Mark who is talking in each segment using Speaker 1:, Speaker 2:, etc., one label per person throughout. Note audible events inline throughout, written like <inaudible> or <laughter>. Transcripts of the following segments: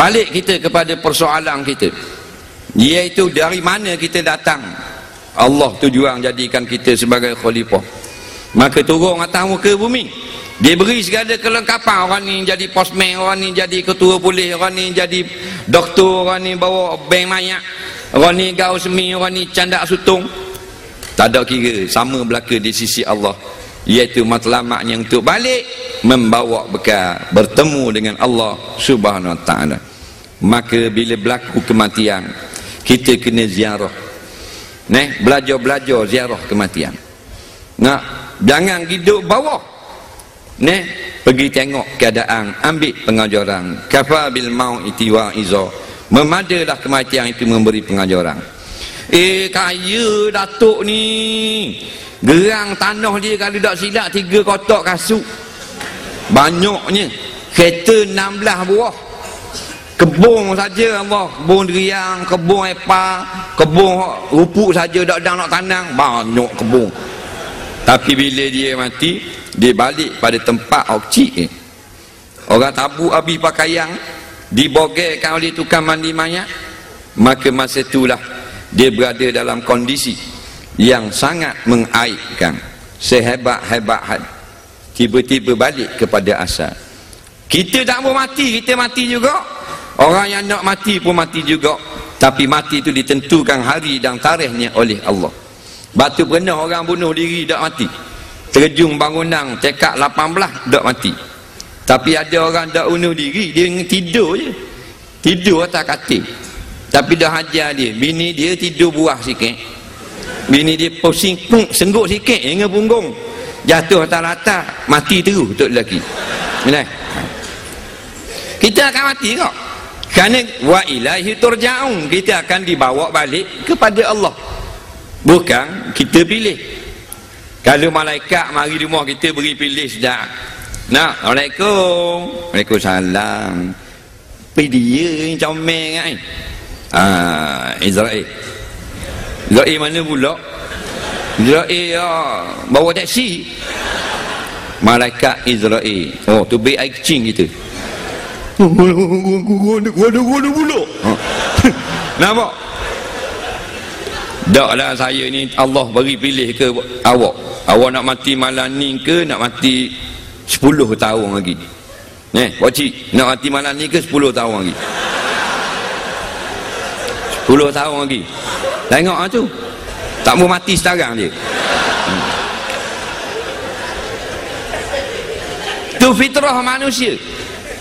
Speaker 1: balik kita kepada persoalan kita. Iaitu dari mana kita datang. Allah tujuan jadikan kita sebagai khalifah. Maka turun atas muka bumi. Dia beri segala kelengkapan. Orang ni jadi postman orang ni jadi ketua polis orang ni jadi doktor orang ni bawa bank mayat orang ni gaul semi orang ni candak sutung. Tak ada kira sama belaka di sisi Allah. Iaitu matlamatnya untuk balik membawa bekal. Bertemu dengan Allah subhanahu wa ta'ala maka bila berlaku kematian kita kena ziarah. Neh, belajar-belajar ziarah kematian. Nak jangan hidup bawah. Neh, pergi tengok keadaan ambil pengajaran. Kafa bil mau'iti wa iza. Memadalah kematian itu memberi pengajaran. Eh kaya datuk ni. Gerang tanah dia kalau tak silap tiga kotak kasut. Banyaknya. Kereta 16 buah kebun saja Allah. Kebun deriang kebun epa kebun rupuk saja tak ada nak tanam. Banyak kebun. Tapi bila dia mati dia balik pada tempat okcik eh. orang tabu habis pakaian dibogelkan oleh tukang mandi mayat maka masa itulah dia berada dalam kondisi yang sangat mengaibkan. Sehebat-hebat tiba-tiba balik kepada asal. Kita tak mau mati kita mati juga orang yang nak mati pun mati juga. Tapi mati itu ditentukan hari dan tarikhnya oleh Allah. Batu pernah orang bunuh diri tak mati. Terjun bangunan tekak 18 tak mati. Tapi ada orang tak bunuh diri dia tidur je. Tidur atas katil. Tapi dah hajar dia bini dia tidur buah sikit. Bini dia pusing pung, sengguk sikit hingga punggung. Jatuh atas latar mati terus untuk lelaki. Benar? kita akan mati kok kerana wa ilahi turja'un kita akan dibawa balik kepada Allah bukan kita pilih kalau malaikat mari rumah kita beri pilih sedap nak Assalamualaikum Waalaikumsalam tapi dia ni comel kan ah, Israel Zai mana pula? Zai ya, bawa taksi. Malaikat Israel. Oh, tu baik air kecing kita. Gua gua pula. Nampak? Taklah saya ni Allah bagi pilih ke awak. Awak nak mati malam ni ke nak mati 10 tahun lagi. Eh, wajib nak mati malam ni ke 10 tahun lagi. 10 tahun lagi. Tengok lah tu. Tak mau mati sekarang. Hmm. Tu fitrah manusia.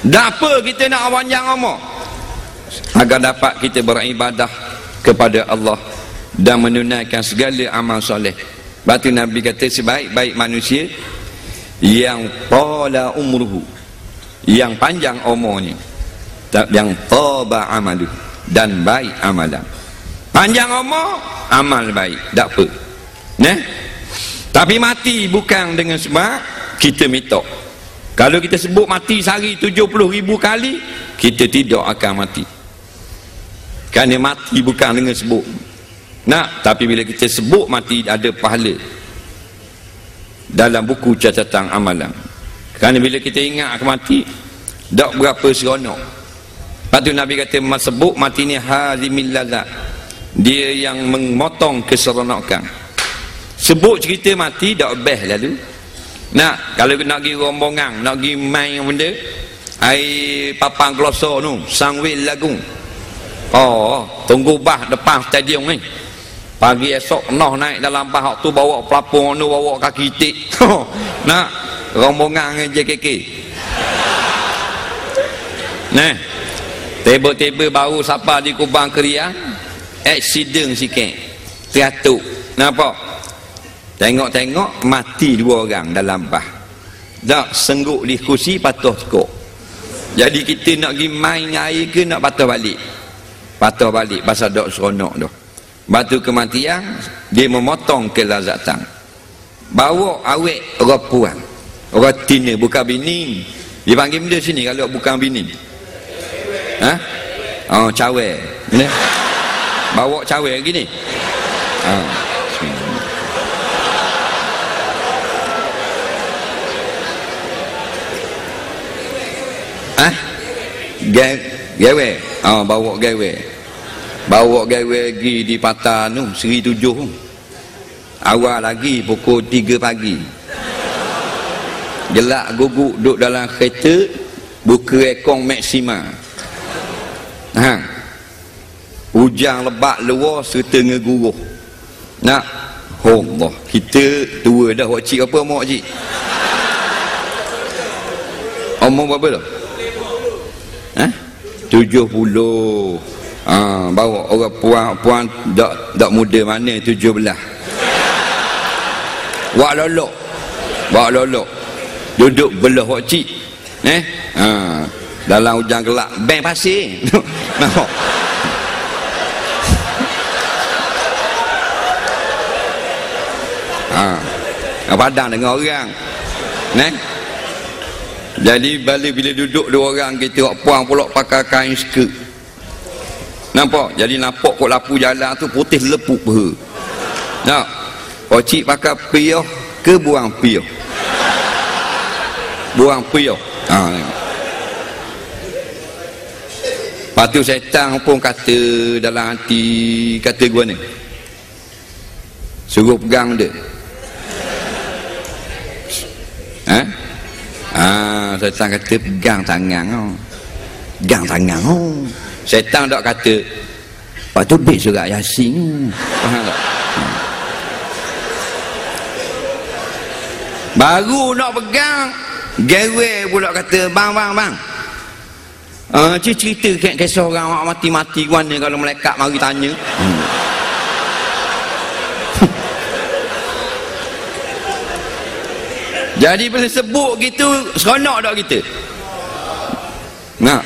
Speaker 1: Tak apa kita nak panjang umur. Agar dapat kita beribadah kepada Allah dan menunaikan segala amal soleh. Batu Nabi kata sebaik-baik manusia yang pala umruhu yang panjang umurnya yang taba amalu dan baik amalan. Panjang umur amal baik. Tak apa. Nah? Tapi mati bukan dengan sebab kita minta kalau kita sebut mati sehari 70 ribu kali kita tidak akan mati. Kerana mati bukan dengan sebut. Nak tapi bila kita sebut mati ada pahala. Dalam buku catatan amalan. Kerana bila kita ingat akan mati tak berapa seronok. Lepas tu Nabi kata sebut mati ni hazimil lazat dia yang memotong keseronokan. Sebut cerita mati dah best lalu nak kalau nak pergi rombongan nak pergi main benda air papang kelosor tu sangwil lagung oh tunggu bah depan stadium ni. Pagi esok noh naik dalam bah tu bawa pelapung tu bawa kaki tik. <laughs> Nak rombongan JKK nah table-table baru siapa di Kubang Keria accident sikit. Teratuk nampak tengok-tengok mati dua orang dalam bah. Tak sengguk di kursi patuh cukup jadi kita nak pergi main air ke nak patah balik? Patah balik pasal dok seronok tu. Batu kematian dia memotong kelazatan. Bawa awet orang puan orang tina bukan bini. Dia panggil benda sini kalau bukan bini. Ha? oh cawe bawa cawe lagi ni. Ha. Ha? gawe ah bawa gawe bawa gawe pergi di patah tu seri tujuh. Awal lagi pukul tiga pagi. Gelak guguk duduk dalam kereta buka ekong maksima ha. Hujan lebat luar serta ngeguruh nak? Allah kita tua dah wak apa mak cik? Umur berapa tu tujuh puluh. Ha, bawa orang puan puan tak tak muda mana tujuh belah? Wak lolok. Wak lolok. Duduk belah wak cik. Eh? Ha, dalam hujan gelap bank pasir. <laughs> Nampak? Ha, padang dengan orang. Eh jadi balik bila duduk dua orang kita puang pula pakai kain skirt nampak? Jadi nampak kok lapu jalan tu putih lepuk peha nak? Ocik pakai piyah ke buang piyah? Buang piyah. Ha, lepas tu setan pun kata dalam hati kata gua ni. Suruh pegang dia ha? Ah, setan kata pegang tangan oh. Pegang tangan oh. Setan tak kata Lepas tu bit surat yasin Faham tak? Baru nak pegang Gewe pula kata Bang bang bang Uh, cerita kisah orang mati-mati mana kalau melekat mari tanya hmm. Jadi bila sebut gitu seronok tak kita? Nak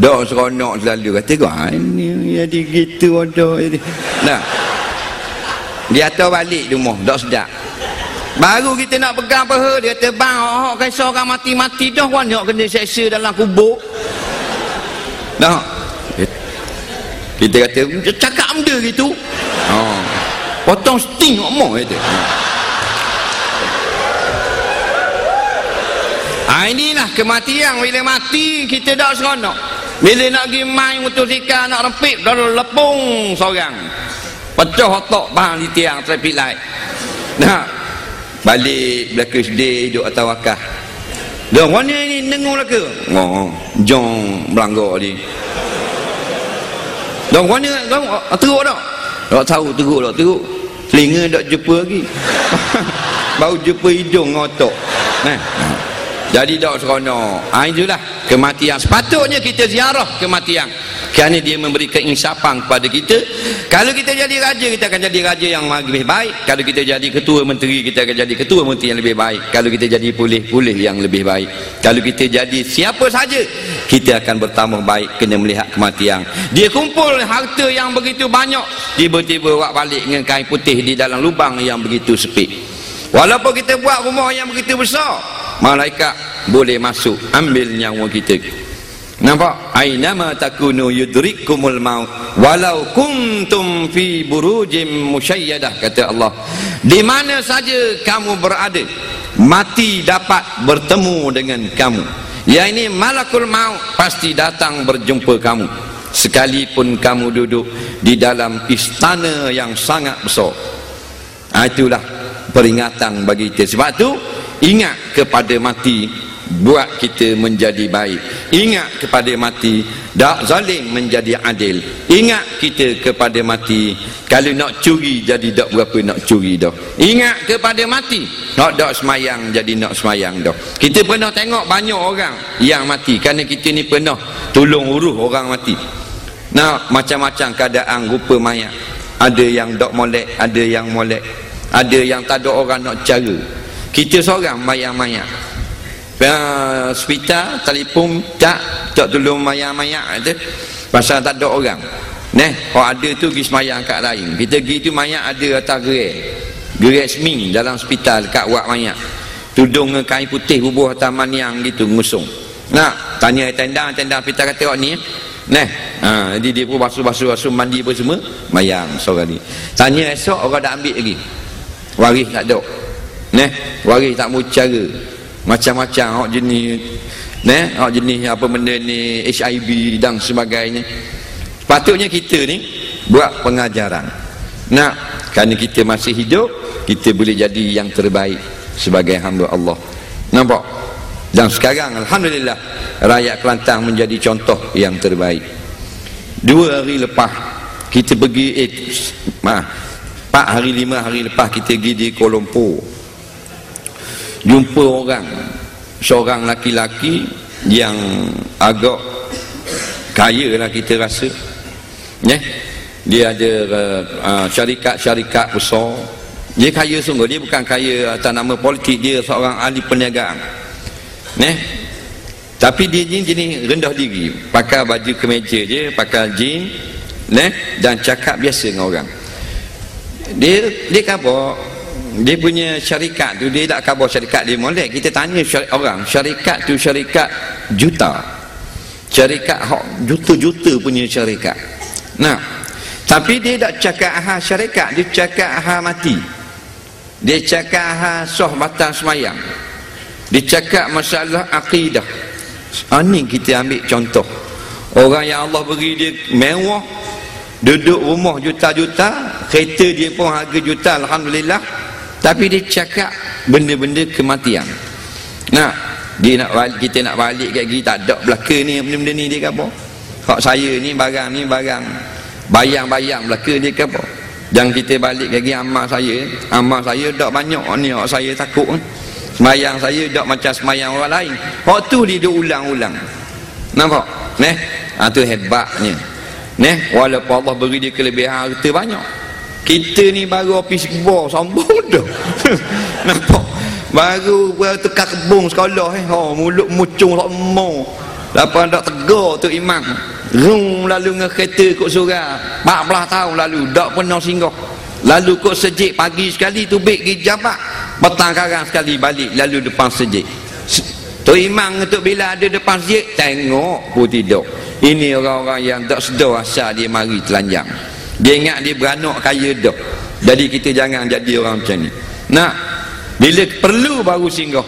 Speaker 1: Dah seronok selalu kata kau ah, ini jadi gitu ada jadi. Nah. Dia tahu balik rumah tak sedap. Baru kita nak pegang paha dia kata bang oh, kan seorang mati-mati dah kan nak kena seksa dalam kubur. Dah. Kita kata cakap benda gitu. Oh. Potong sting ngomong itu. Ha, inilah kematian. Bila mati kita tak seronok. Bila nak pergi main motosikal nak rempit dah lepung seorang. Pecah otak bahan di tiang traffic light. Nah balik belakang sedih duduk atas wakah. Dah mana ni nengung lah ke oh, jom melanggar ni. Dah mana dah teruk tak? Tak tahu teruk tak teruk. Telinga tak jumpa lagi. <laughs> Baru jumpa hidung ngotok. Nah jadi tak seronok. Ha, itulah kematian. Sepatutnya kita ziarah kematian. Kerana dia memberi keinsapan kepada kita. Kalau kita jadi raja kita akan jadi raja yang lebih baik. Kalau kita jadi ketua menteri kita akan jadi ketua menteri yang lebih baik. Kalau kita jadi pulih-pulih yang lebih baik. Kalau kita jadi siapa saja kita akan bertambah baik kena melihat kematian. Dia kumpul harta yang begitu banyak tiba-tiba buat balik dengan kain putih di dalam lubang yang begitu sepik. Walaupun kita buat rumah yang begitu besar malaikat boleh masuk ambil nyawa kita. Nampak? Ainama takunu yudrikumul maut walau kuntum fi burujim musyayyadah kata Allah. Di mana saja kamu berada mati dapat bertemu dengan kamu. Ya ini malakul maut pasti datang berjumpa kamu. Sekalipun kamu duduk di dalam istana yang sangat besar. Ha, itulah peringatan bagi kita. Sebab tu ingat kepada mati buat kita menjadi baik. Ingat kepada mati tak zalim menjadi adil. Ingat kita kepada mati kalau nak curi jadi tak berapa nak curi dah. Ingat kepada mati nak tak semayang jadi nak semayang dah. Kita pernah tengok banyak orang yang mati kerana kita ni pernah tolong urus orang mati. Nah macam-macam keadaan rupa mayat. Ada yang tak molek ada yang molek. Ada yang tak ada orang nak cara kita seorang mayang-mayang uh, hospital telefon tak tak tolong mayang-mayang tu pasal tak ada orang Neh, kalau ada tu pergi semayang kat lain. Kita pergi tu mayat ada atas gerai. Gerai semi dalam hospital kat wak mayat. Tudung dengan kain putih bubuh atas maniang gitu ngusung. Nak, tanya tenda, tenda kita kata awak ni. Neh, ha, jadi dia pun basuh-basuh, mandi apa semua. Mayang seorang ni. Tanya esok orang dah ambil lagi. Waris tak ada. Neh, waris tak mau cara. Macam-macam awak jenis Nah, oh, jenis apa benda ni HIV dan sebagainya. Patutnya kita ni buat pengajaran. Nak kerana kita masih hidup, kita boleh jadi yang terbaik sebagai hamba Allah. Nampak? Dan sekarang alhamdulillah rakyat Kelantan menjadi contoh yang terbaik. Dua hari lepas kita pergi eh, mah, empat hari lima hari lepas kita pergi di Kuala Lumpur. Jumpa orang. Seorang laki-laki yang agak kaya lah kita rasa. Yeah? dia ada uh, syarikat-syarikat besar. Dia kaya sungguh. Dia bukan kaya atas nama politik. Dia seorang ahli perniagaan. Yeah? tapi dia ni jenis rendah diri. Pakai baju kemeja je pakai jean yeah? dan cakap biasa dengan orang. Dia dia khabar dia punya syarikat tu dia tak khabar syarikat dia molek. Kita tanya syarikat orang syarikat tu syarikat juta. Syarikat hak juta-juta punya syarikat. Nah tapi dia tak cakap aha syarikat dia cakap aha mati. Dia cakap aha soh batang semayang. Dia cakap masalah akidah. Ini kita ambil contoh. Orang yang Allah beri dia mewah duduk rumah juta-juta kereta dia pun harga juta Alhamdulillah tapi dia cakap benda-benda kematian. Nah dia nak balik, kita nak balik kat gini tak ada belaka ni benda-benda ni dia kata. Hak saya ni barang ni barang. Bayang-bayang belaka dia kata. Jangan kita balik gini amal saya amal saya tak banyak ni hak saya takut semayang saya tak macam semayang orang lain. Hak tu dia duk ulang-ulang. Nampak? Neh? Ha, tu hebatnya. Neh? Walaupun Allah beri dia kelebihan harta banyak kita ni baru ofis kebor sombong <laughs> dah. Nampak? Baru baru tekak kebun sekolah eh. Oh, mulut mucung semua lepas tak tegar tu imam. Rung lalu dengan kereta kot surah 14 tahun lalu tak pernah singgah. Lalu kot sejik pagi sekali tu baik pergi jabat petang karang sekali balik lalu depan sejik. Tu imam tu bila ada depan sejik tengok pun tidak. Ini orang-orang yang tak sedar asal dia mari telanjang dia ingat dia beranak kaya dah. Jadi kita jangan jadi orang macam ni. Nak bila perlu baru singgah.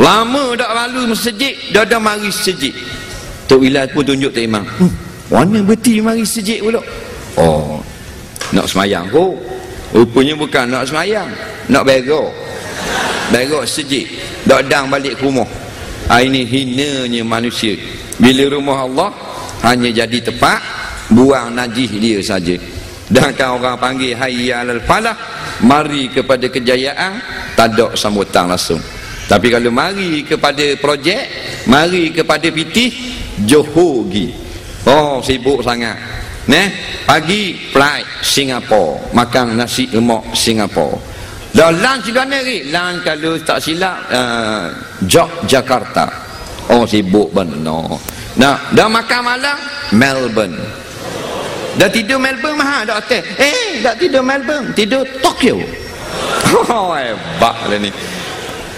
Speaker 1: Lama dah lalu masjid dah dah mari masjid Tok Ilal pun tunjuk Tok Imam. Hmm, mana berhenti mari masjid pula. Oh nak semayang kok rupanya bukan nak semayang. Nak berok berok masjid dah dang balik ke rumah. Ha, ini hinanya manusia. Bila rumah Allah hanya jadi tempat buang najis dia saja dan kan orang panggil hayya al falah mari kepada kejayaan tak ada sambutan langsung. Tapi kalau mari kepada projek mari kepada pitih johor gi oh sibuk sangat. Neh, pagi flight Singapore. Makan nasi lemak Singapore. Dah lunch juga ni lunch kalau tak silap uh, Jog Jakarta. Oh sibuk benar. Nah dah makan malam Melbourne Dah tidur Melbourne mahal dah hotel. Eh, dah tidur Melbourne, tidur Tokyo. Oh, hebat lah ni.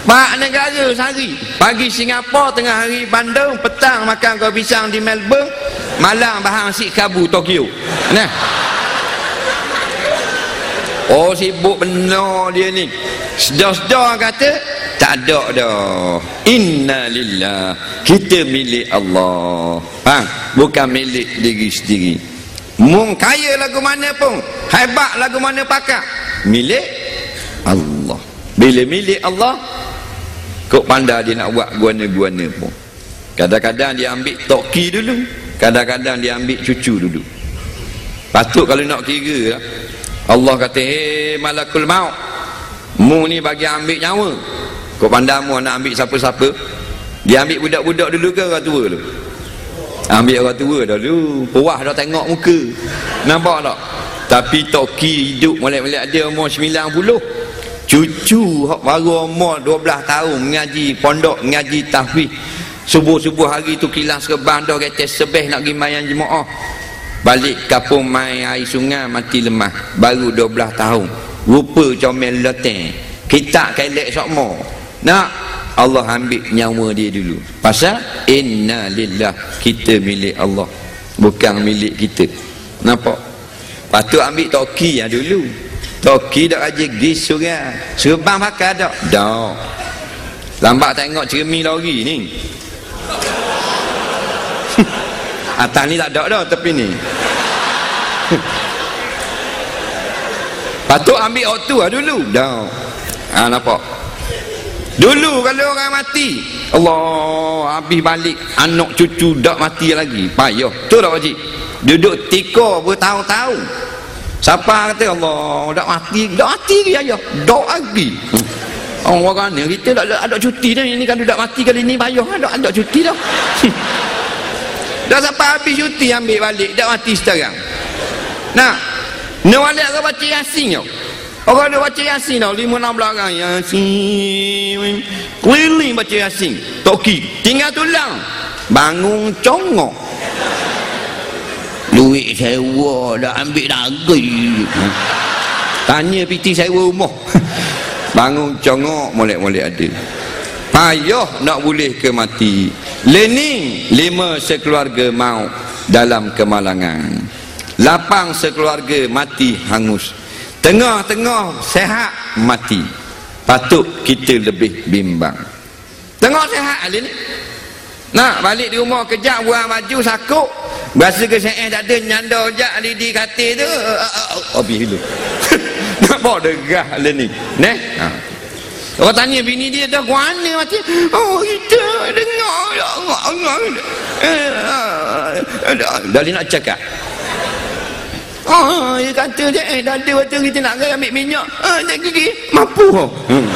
Speaker 1: Mak negara sehari. Pagi Singapura, tengah hari Bandung, petang makan kau pisang di Melbourne, malam bahang si kabu Tokyo. Nah. Oh, sibuk benar dia ni. Sedar-sedar kata, tak ada dah. Inna lillah. Kita milik Allah. Ha? Bukan milik diri sendiri. Mung kaya lagu mana pun Hebat lagu mana pakar Milik Allah. Bila milik Allah Kok pandai dia nak buat guana-guana pun. Kadang-kadang dia ambil toki dulu Kadang-kadang dia ambil cucu dulu. Patut kalau nak kira lah. Allah kata Hei malakul maut Mu ni bagi ambil nyawa. Kok pandai mu nak ambil siapa-siapa? Dia ambil budak-budak dulu ke orang tua dulu ambil orang tua dulu. Puas dah tengok muka. Nampak tak? Tapi toki hidup mulai-mulai dia umur 90 cucu baru umur 12 tahun mengaji pondok mengaji tahfiz subuh-subuh hari tu kilang serban dah kata sebeh nak pergi main jemaah. Balik kapung main air sungai mati lemah. Baru 12 tahun. Rupa comel leteng kita kelek sokmo nak Allah ambil nyawa dia dulu. Pasal inna lillah kita milik Allah. Bukan milik kita. Nampak? Patut ambil toki ya dulu. Toki dak aja gis surga. Serban pakai dak? Dak. Lambat tengok cermin lori ni. <laughs> Atas ni tak ada dah tepi ni. <laughs> Patut ambil waktu lah dulu. Dah ha, nampak dulu kalau orang mati Allah habis balik anak cucu tak mati lagi. Payah. Tu tak wajib duduk tika bertahun-tahun. Siapa kata Allah tak mati tak mati ke ayah. Tak lagi. Oh, orang ni kita tak ada, cuti dah ini kalau tak mati kali ni payah ada ada cuti dah. <laughs> Dah sampai habis cuti ambil balik tak mati sekarang. Nah ni balik ke baca tau orang ada baca yasin tau lima enam belakang. Yasin. Keliling baca yasin. Toki. Tinggal tulang. Bangun congok. Duit sewa dah ambil lagi tanya piti sewa rumah. <laughs> Bangun congok molek-molek ada. Payah nak boleh ke mati. Lening lima sekeluarga mau dalam kemalangan. Lapang sekeluarga mati hangus tengah-tengah sehat mati patut kita lebih bimbang tengah sehat ni nak balik di rumah kejap buang baju sakuk Biasa ke saya tak ada nyanda jak di, di katil tu habis dulu nak bawa degah lah ni ne ha. orang tanya bini dia dah mana mati oh kita dengar ya dah nak cakap Oh, dia kata je, eh, dah ada waktu kita nak ambil minyak. Ah, tak gigi, mampu. Hmm.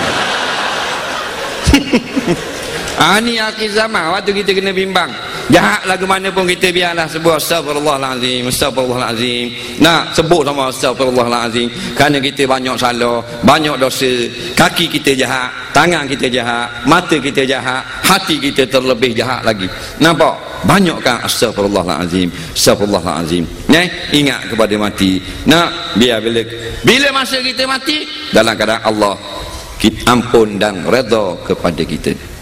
Speaker 1: <laughs> ah, ni akhir zaman, waktu kita kena bimbang. Jahat lagu mana pun kita biarlah sebut astagfirullahalazim astagfirullahalazim nak sebut sama astagfirullahalazim kerana kita banyak salah banyak dosa. Kaki kita jahat tangan kita jahat mata kita jahat hati kita terlebih jahat lagi. Nampak? Banyakkan astagfirullahalazim astagfirullahalazim ne ingat kepada mati. Nak biar bila bila masa kita mati dalam keadaan Allah kita ampun dan redha kepada kita